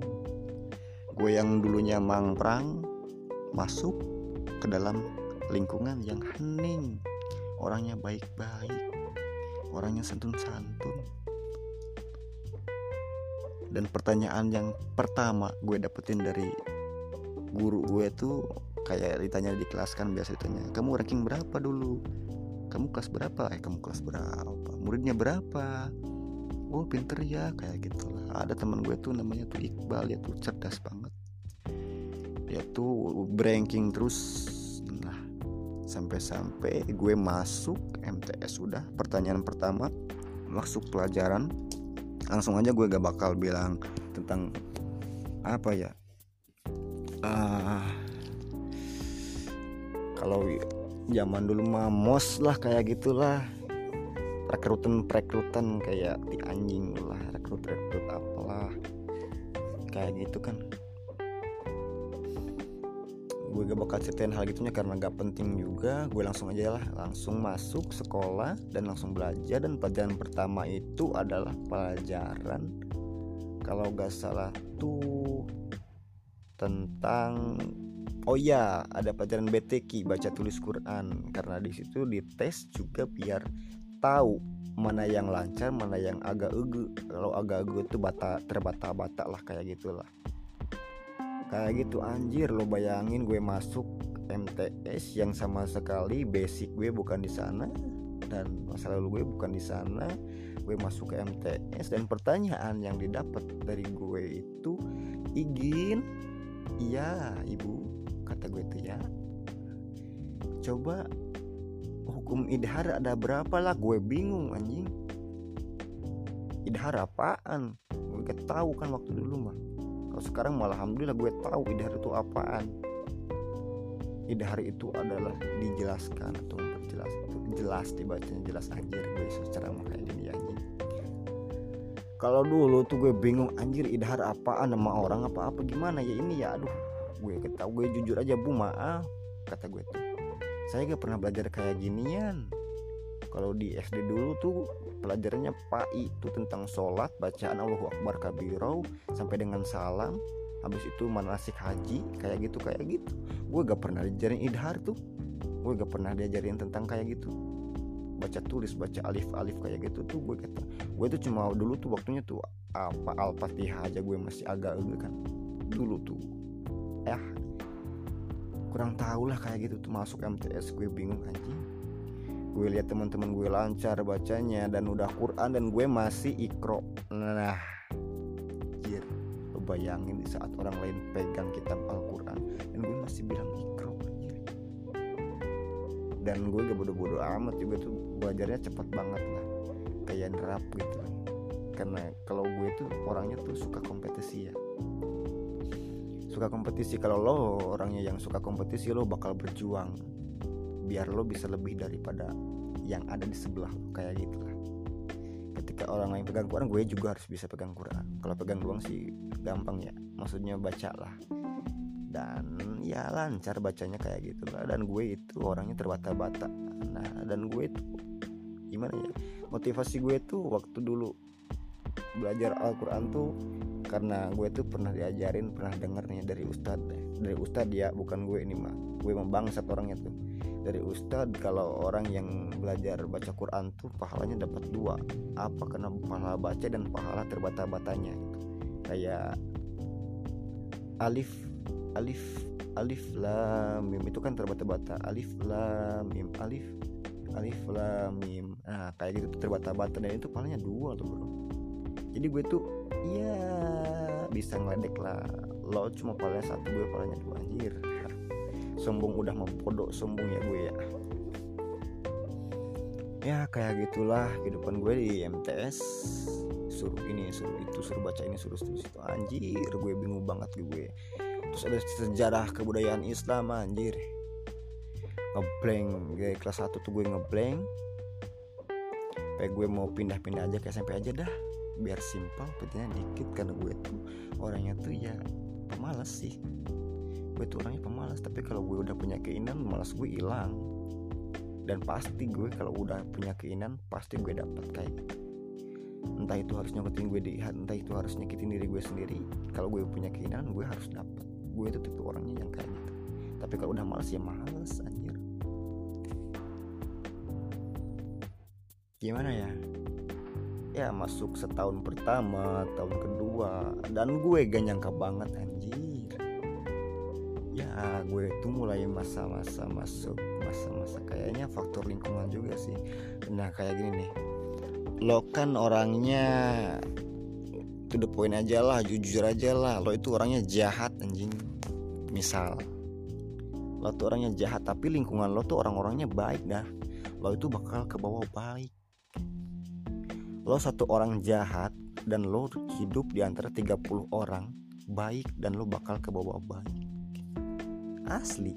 gue yang dulunya mangprang masuk ke dalam lingkungan yang hening. Orangnya baik-baik orangnya santun-santun. Dan pertanyaan yang pertama gue dapetin dari guru gue tuh kayak ditanya di kelas kan biasa ditanya kamu ranking berapa dulu? Kamu kelas berapa? Eh kamu kelas berapa? Muridnya berapa oh pinter ya kayak gitulah. Ada teman gue tuh namanya tuh Iqbal dia tuh cerdas banget. Dia tuh ranking terus. Nah sampai-sampai gue masuk MTS sudah pertanyaan pertama masuk pelajaran langsung aja gue gak bakal bilang tentang apa ya. Uh, kalau zaman dulu mah mos lah kayak gitulah rekrutan rekrutan kayak di anjing lah rekrut rekrut apalah. Kayak gitu kan. Gue gak bakal ceritain hal gitunya karena gak penting juga. Gue langsung aja lah langsung masuk sekolah dan langsung belajar. Dan pelajaran pertama itu adalah pelajaran kalau gak salah tuh tentang oh ya ada pelajaran BTQ baca tulis Quran. Karena di situ dites juga biar tahu mana yang lancar mana yang agak ege kalau agak ege itu bata terbata-bata lah kayak gitulah. Kayak gitu anjir lo bayangin gue masuk MTS yang sama sekali basic gue bukan di sana dan masa lalu gue bukan di sana. Gue masuk ke MTS dan pertanyaan yang didapat dari gue itu izin iya ibu kata gue itu ya. Coba hukum idhar ada berapa lah? Gue bingung anjing. Idhar apaan? Gue gak kan waktu dulu mah. Kalau sekarang malah alhamdulillah gue tahu idhar itu apaan. Idhar itu adalah dijelaskan atau memperjelas itu jelas dibacanya jelas anjir gue secara kayak gini anjing. Kalau dulu tuh gue bingung anjir idhar apaan? Nama orang apa apa gimana ya ini ya? Aduh gue kata gue jujur aja bu maaf kata gue tuh saya gak pernah belajar kayak ginian. Kalau di SD dulu tuh pelajarannya PAI itu tentang sholat bacaan Allahu Akbar kabirau sampai dengan salam. Habis itu manasik haji kayak gitu kayak gitu. Gue gak pernah diajarin idhar tuh. Gue gak pernah diajarin tentang kayak gitu. Baca tulis baca alif alif kayak gitu tuh gue kata. Gue tuh cuma dulu tuh waktunya tuh apa al-fatihah aja gue masih agak kan. Dulu tuh. Eh kurang tahu lah kayak gitu tuh masuk MTS gue bingung anjing. Gue lihat teman-teman gue lancar bacanya dan udah Quran dan gue masih ikro nah jir lo bayangin di saat orang lain pegang kitab Al-Quran dan gue masih bilang ikro dan gue gak bodoh-bodoh amat juga tuh belajarnya cepat banget lah. Kayak nerap gitu. Karena kalau gue tuh orangnya tuh suka kompetisi ya suka kompetisi. Kalau lo orangnya yang suka kompetisi lo bakal berjuang biar lo bisa lebih daripada yang ada di sebelah lo kayak gitu lah. Ketika orang lain pegang Quran gue juga harus bisa pegang Quran kalau pegang doang sih gampang ya maksudnya baca lah. Dan ya lancar bacanya kayak gitu lah. Dan gue itu orangnya terbata-bata. Nah dan gue itu gimana ya motivasi gue tuh waktu dulu belajar Al-Quran tuh karena gue tuh pernah diajarin pernah denger nih dari ustad dari ustad ya bukan gue ini mah. Gue emang bangsat orangnya tuh. Dari ustad kalau orang yang belajar baca Quran tuh pahalanya dapat dua. Apa? Karena pahala baca dan pahala terbata-batanya. Kayak alif alif alif lam mim. Itu kan terbata-bata. Alif lam mim. Alif alif lam mim. Nah kayak gitu terbata-bata. Dan itu pahalanya dua tuh bro. Jadi gue tuh ya bisa ngeledek lah. Lo cuma palanya satu gue palanya dua anjir. Sombong udah mau bodoh sombong ya gue ya. Ya kayak gitulah kehidupan gue di MTS suruh ini suruh itu suruh baca ini suruh itu. Situ anjir gue bingung banget gue. Terus ada sejarah kebudayaan Islam anjir. Ngeblank gue kelas 1 tuh gue ngeblank kayak gue mau pindah-pindah aja ke SMP aja dah biar simpel petinya dikit karena gue tuh orangnya tuh ya pemalas sih. Gue tuh orangnya pemalas tapi kalau gue udah punya keinginan malas gue hilang. Dan pasti gue kalau udah punya keinginan pasti gue dapat kayak entah itu harus nyakitin gue di entah itu harus nyakitin diri gue sendiri. Kalau gue punya keinginan gue harus dapat gue itu tipe orangnya yang kayak gitu. Tapi kalau udah malas ya malas anjir. Gimana ya ya masuk setahun pertama tahun kedua. Dan gue gak nyangka banget anjir. Ya gue tuh mulai masa-masa masuk masa-masa kayaknya faktor lingkungan juga sih. Nah kayak gini nih. Lo kan orangnya to the point aja lah jujur aja lah. Lo itu orangnya jahat anjing. Misal lo tuh orangnya jahat tapi lingkungan lo tuh orang-orangnya baik dah. Lo itu bakal ke bawah baik lo satu orang jahat dan lo hidup di antara 30 orang baik dan lo bakal ke bawah baik. Asli.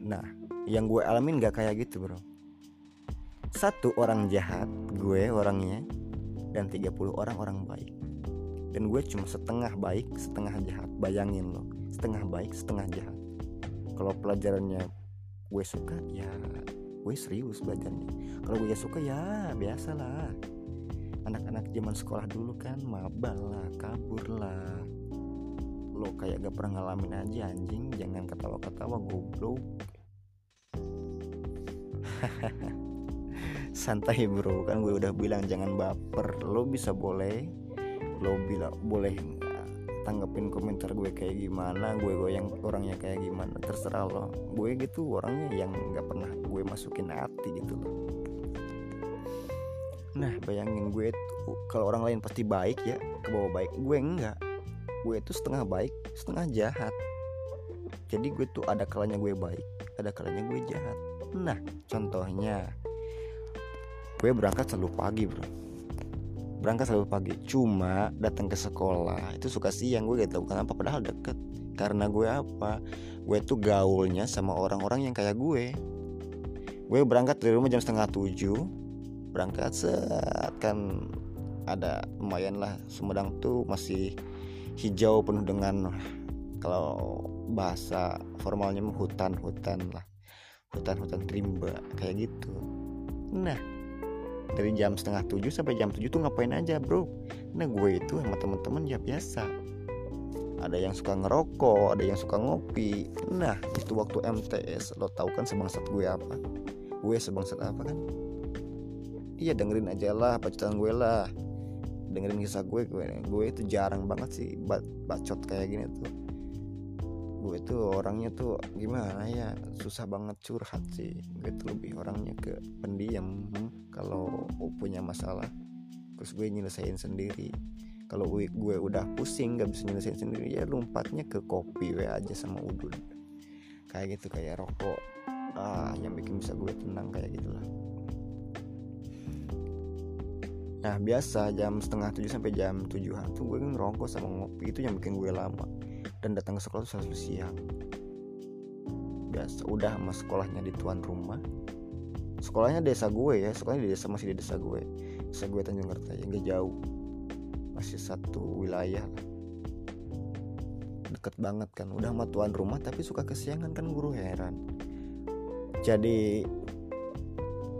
Nah yang gue alamin gak kayak gitu bro. Satu orang jahat gue orangnya dan 30 orang orang baik. Dan gue cuma setengah baik setengah jahat. Bayangin lo setengah baik setengah jahat. Kalau pelajarannya gue suka ya gue serius belajarnya. Kalau gue suka ya biasalah anak-anak zaman sekolah dulu kan mabal lah kabur lah. Lo kayak gak pernah ngalamin aja anjing. Jangan ketawa-ketawa goblok. Santai bro. Kan gue udah bilang jangan baper. Lo bisa boleh lo bilang boleh tanggepin komentar gue kayak gimana gue gue yang orangnya kayak gimana. Terserah lo. Gue gitu orangnya yang nggak pernah gue masukin hati gitu loh nah bayangin gue tuh kalau orang lain pasti baik ya ke bawah baik. Gue enggak. Gue itu setengah baik setengah jahat. Jadi gue tuh ada kalanya gue baik ada kalanya gue jahat. Nah contohnya gue berangkat selalu pagi bro. Berangkat selalu pagi. Cuma datang ke sekolah itu suka siang. Gue gak tahu kenapa padahal deket. Karena gue apa? Gue tuh gaulnya sama orang-orang yang kayak gue. Gue berangkat dari rumah jam setengah tujuh berangkat set. Kan ada lumayan lah. Sumedang tuh masih hijau penuh dengan kalau bahasa formalnya hutan-hutan lah. Hutan-hutan rimba kayak gitu. Nah dari jam setengah tujuh sampai jam tujuh tuh ngapain aja bro? Nah gue itu sama teman-teman ya biasa. Ada yang suka ngerokok ada yang suka ngopi. Nah itu waktu MTS lo tau kan sebangsat gue apa? Gue sebangsat apa kan iya dengerin aja lah bacotan gue lah. Dengerin kisah gue gue gue itu jarang banget sih bacot kayak gini tuh. Gue tuh orangnya tuh gimana ya susah banget curhat sih. Gue tuh lebih orangnya ke pendiam kalau punya masalah. Terus gue nyelesain sendiri. Kalau gue, gue udah pusing gak bisa nyelesain sendiri ya lompatnya ke kopi we aja sama udun. Kayak gitu kayak rokok. Ah yang bikin bisa gue tenang kayak gitulah nah biasa jam setengah tujuh sampai jam tujuhan tuh gue ngerokok sama ngopi itu yang bikin gue lama. Dan datang ke sekolah tuh selalu siang. Biasa udah sama sekolahnya di tuan rumah. Sekolahnya desa gue ya sekolahnya di desa masih di desa gue. Desa gue Tanjung Kerta yang gak jauh. Masih satu wilayah. Deket banget kan udah sama tuan rumah tapi suka kesiangan kan guru heran. Jadi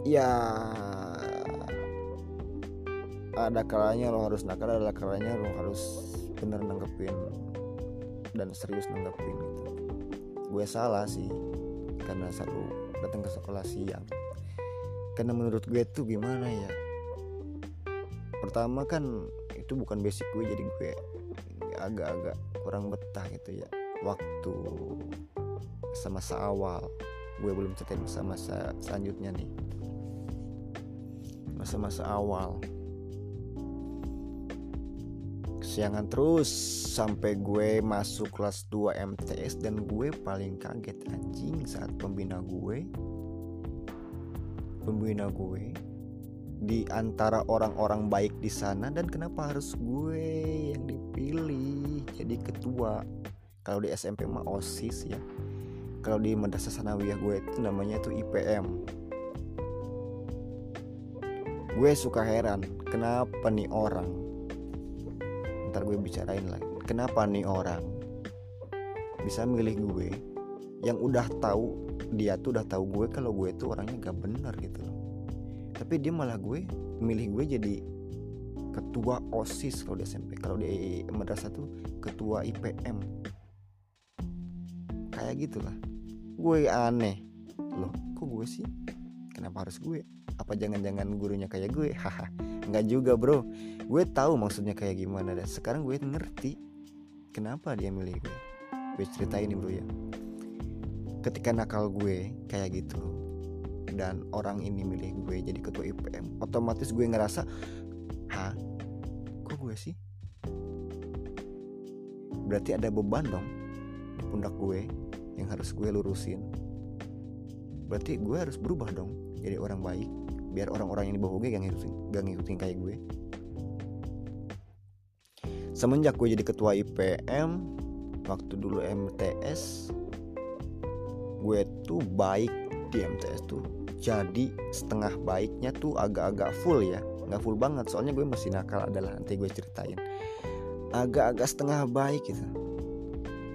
ya ada kalanya lo harus nakal ada kalanya lo harus bener nanggepin dan serius nanggepin gitu. Gue salah sih karena selalu datang ke sekolah siang. Karena menurut gue tuh gimana ya? Pertama kan itu bukan basic gue jadi gue agak-agak kurang betah gitu ya. Waktu masa-masa awal gue belum ceritain masa-masa selanjutnya nih. Masa-masa awal kesiangan terus sampai gue masuk kelas 2 MTS dan gue paling kaget anjing saat pembina gue pembina gue di antara orang-orang baik di sana dan kenapa harus gue yang dipilih jadi ketua. Kalau di SMP mah OSIS ya. Kalau di Madrasah Sanawiyah gue itu namanya itu IPM gue suka heran kenapa nih orang ntar gue bicarain lagi. Kenapa nih orang bisa milih gue yang udah tahu dia tuh udah tahu gue kalau gue tuh orangnya gak bener gitu loh. Tapi dia malah gue milih gue jadi ketua osis kalau di SMP kalau di madrasah tuh ketua IPM kayak gitulah. Gue aneh. Loh kok gue sih? Kenapa harus gue? Apa jangan-jangan gurunya kayak gue? Haha nggak juga bro. Gue tahu maksudnya kayak gimana dan sekarang gue ngerti kenapa dia milih gue. Gue ceritain nih bro ya. Ketika nakal gue kayak gitu dan orang ini milih gue jadi ketua IPM otomatis gue ngerasa hah? Kok gue sih? Berarti ada beban dong di pundak gue yang harus gue lurusin. Berarti gue harus berubah dong jadi orang baik biar orang-orang yang di bawah gue gak ngikutin, gak ngikutin kayak gue. Semenjak gue jadi ketua IPM waktu dulu MTS gue tuh baik di MTS tuh. Jadi setengah baiknya tuh agak-agak full ya. Nggak full banget soalnya gue masih nakal adalah nanti gue ceritain. Agak-agak setengah baik gitu.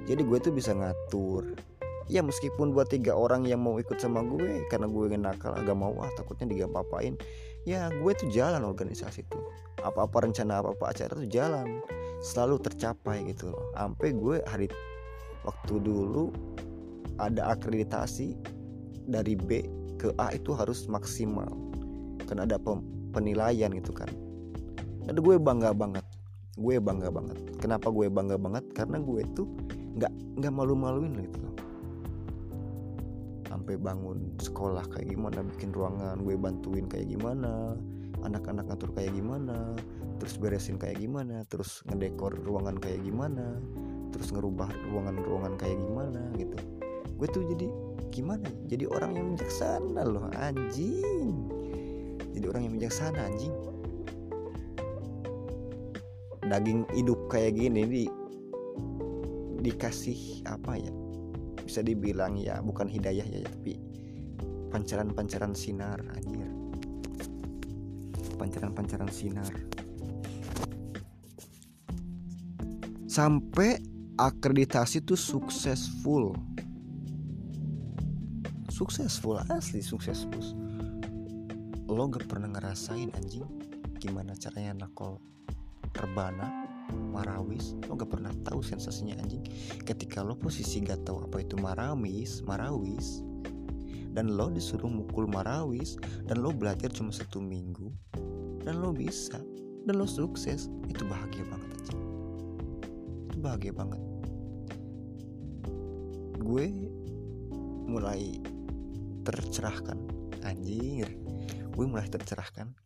Jadi gue tuh bisa ngatur ya meskipun buat tiga orang yang mau ikut sama gue karena gue nakal agak mau ah takutnya diga papain ya gue tuh jalan organisasi tuh. Apa-apa rencana apa-apa acara tuh jalan. Selalu tercapai gitu loh. Sampai gue hari waktu dulu ada akreditasi dari B ke A itu harus maksimal. Kan ada penilaian gitu kan. Ada gue bangga banget. Gue bangga banget. Kenapa gue bangga banget? Karena gue tuh nggak nggak malu-maluin gitu sampai bangun sekolah kayak gimana bikin ruangan gue bantuin kayak gimana anak-anak ngatur kayak gimana terus beresin kayak gimana terus ngedekor ruangan kayak gimana terus ngerubah ruangan-ruangan kayak gimana gitu. Gue tuh jadi gimana jadi orang yang bijaksana loh anjing. Jadi orang yang bijaksana anjing. Daging hidup kayak gini di dikasih apa ya bisa dibilang ya bukan hidayah ya tapi pancaran-pancaran sinar anjir. Pancaran-pancaran sinar. Sampai akreditasi tuh successful successful asli successful lo gak pernah ngerasain anjing gimana caranya nakol rebana marawis? Lo gak pernah tahu sensasinya anjing. Ketika lo posisi gak tahu apa itu marawis marawis dan lo disuruh mukul marawis dan lo belajar cuma satu minggu dan lo bisa dan lo sukses itu bahagia banget anjing. Itu bahagia banget. Gue mulai tercerahkan. Anjir. Gue mulai tercerahkan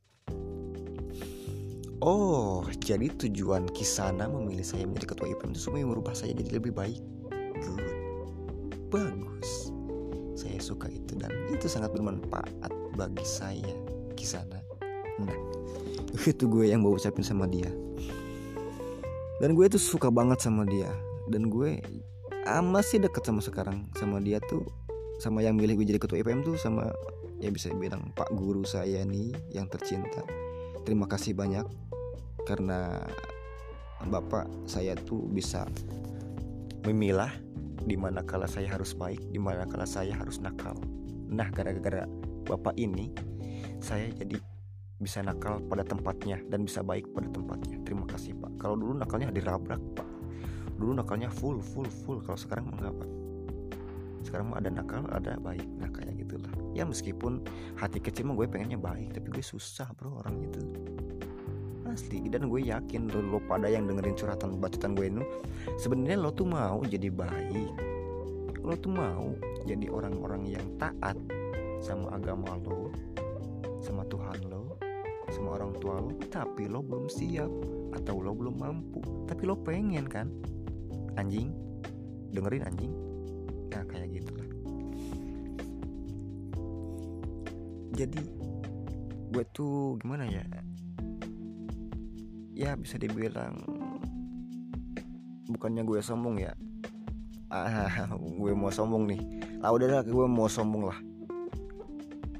oh jadi tujuan Kisana memilih saya menjadi ketua IPM itu supaya merubah saya jadi lebih baik. Good. Bagus. Saya suka itu dan itu sangat bermanfaat bagi saya Kisana. Nah itu gue yang mau ucapin sama dia. Dan gue tuh suka banget sama dia. Dan gue ah, masih deket sama sekarang sama dia tuh sama yang milih gue jadi ketua IPM tuh sama ya bisa bilang pak guru saya nih yang tercinta. Terima kasih banyak karena bapak saya tuh bisa memilah di mana kala saya harus baik, di mana kala saya harus nakal. Nah, gara-gara bapak ini saya jadi bisa nakal pada tempatnya dan bisa baik pada tempatnya. Terima kasih, Pak. Kalau dulu nakalnya dirabrak, Pak. Dulu nakalnya full, full, full. Kalau sekarang enggak, Pak sekarang ada nakal ada baik nah kayak gitulah ya meskipun hati kecil mah gue pengennya baik tapi gue susah bro orang itu asli dan gue yakin lo, lo pada yang dengerin curhatan bacaan gue itu sebenarnya lo tuh mau jadi baik lo tuh mau jadi orang-orang yang taat sama agama lo sama Tuhan lo sama orang tua lo tapi lo belum siap atau lo belum mampu. Tapi lo pengen kan? Anjing. Dengerin anjing. Ya kayak gitulah. Jadi gue tuh gimana ya ya bisa dibilang bukannya gue sombong ya. Ah, gue mau sombong nih. Lah udahlah gue mau sombong lah.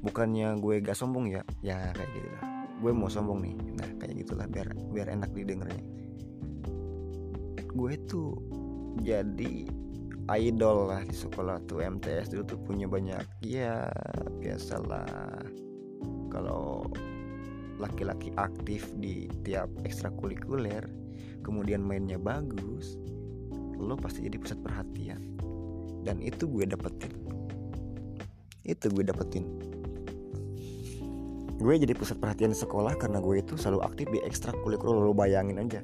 Bukannya gue gak sombong ya? Ya kayak gitu lah. Gue mau sombong nih. Nah kayak gitulah biar biar enak didengarnya. Gue tuh jadi idol lah di sekolah tuh MTS dulu tuh punya banyak ya biasalah kalau laki-laki aktif di tiap ekstrakurikuler kemudian mainnya bagus lo pasti jadi pusat perhatian. Dan itu gue dapetin. Itu gue dapetin. Gue jadi pusat perhatian sekolah karena gue itu selalu aktif di ekstrakurikuler. Lo bayangin aja.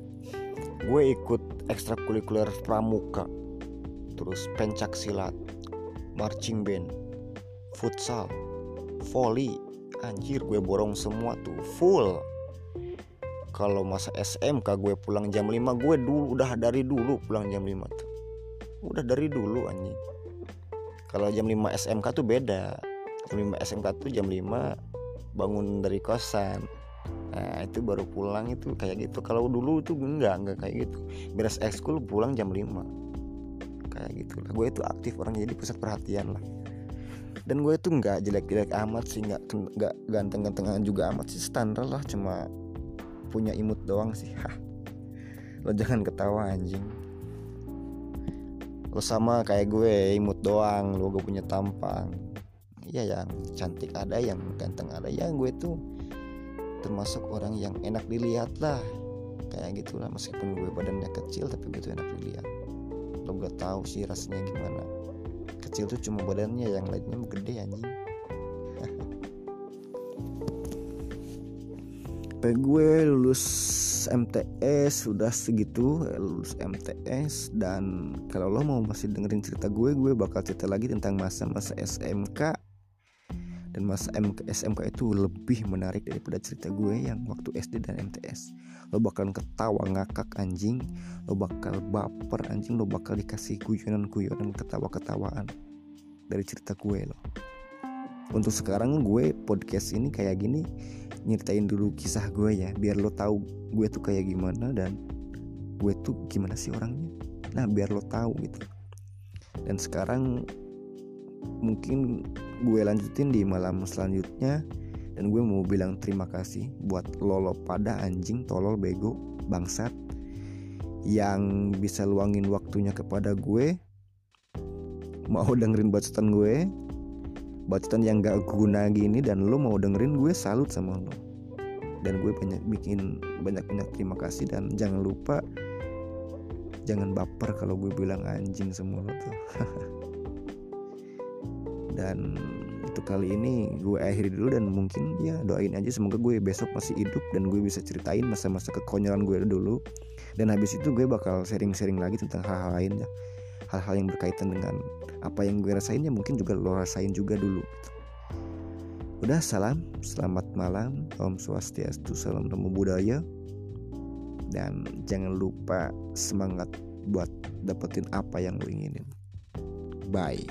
Gue ikut ekstrakurikuler pramuka terus pencak silat marching band futsal volley anjir gue borong semua tuh full. Kalau masa SMK gue pulang jam 5 gue dulu udah dari dulu pulang jam 5 tuh. Udah dari dulu anjing. Kalau jam 5 SMK tuh beda. Jam 5 SMK tuh jam 5 bangun dari kosan. Nah itu baru pulang itu kayak gitu. Kalau dulu tuh enggak enggak kayak gitu. Beres ekskul pulang jam 5 kayak gitu gue itu aktif orang jadi pusat perhatian lah dan gue itu nggak jelek-jelek amat sih nggak nggak ganteng-gantengan juga amat sih standar lah cuma punya imut doang sih lo jangan ketawa anjing. Lo sama kayak gue imut doang lo gue punya tampang. Iya yang cantik ada yang ganteng ada. Ya gue tuh termasuk orang yang enak dilihat lah. Kayak gitulah meskipun gue badannya kecil tapi gue enak dilihat. Lo gak tahu sih rasanya gimana kecil tuh cuma badannya yang lainnya gede anjing. Sampai gue lulus MTS sudah segitu lulus MTS dan kalau lo mau masih dengerin cerita gue gue bakal cerita lagi tentang masa-masa SMK dan masa MK, SMK itu lebih menarik daripada cerita gue yang waktu SD dan MTS lo bakal ketawa ngakak anjing. Lo bakal baper anjing. Lo bakal dikasih guyonan-guyonan ketawa-ketawaan dari cerita gue lo untuk sekarang gue podcast ini kayak gini nyeritain dulu kisah gue ya biar lo tahu gue tuh kayak gimana dan gue tuh gimana sih orangnya. Nah biar lo tahu gitu. Dan sekarang mungkin gue lanjutin di malam selanjutnya dan gue mau bilang terima kasih buat lolo pada anjing tolol bego bangsat yang bisa luangin waktunya kepada gue mau dengerin bacotan gue bacotan yang gak guna gini dan lo mau dengerin gue salut sama lo dan gue banyak bikin banyak banyak terima kasih dan jangan lupa jangan baper kalau gue bilang anjing semua lo tuh. Dan untuk kali ini gue akhiri dulu dan mungkin ya doain aja semoga gue besok masih hidup dan gue bisa ceritain masa-masa kekonyolan gue dulu. Dan habis itu gue bakal sharing-sharing lagi tentang hal-hal lain ya. Hal-hal yang berkaitan dengan apa yang gue rasain ya mungkin juga lo rasain juga dulu. Udah salam. Selamat malam. Om swastiastu salam namo budaya. Dan jangan lupa semangat buat dapetin apa yang lo inginin. Bye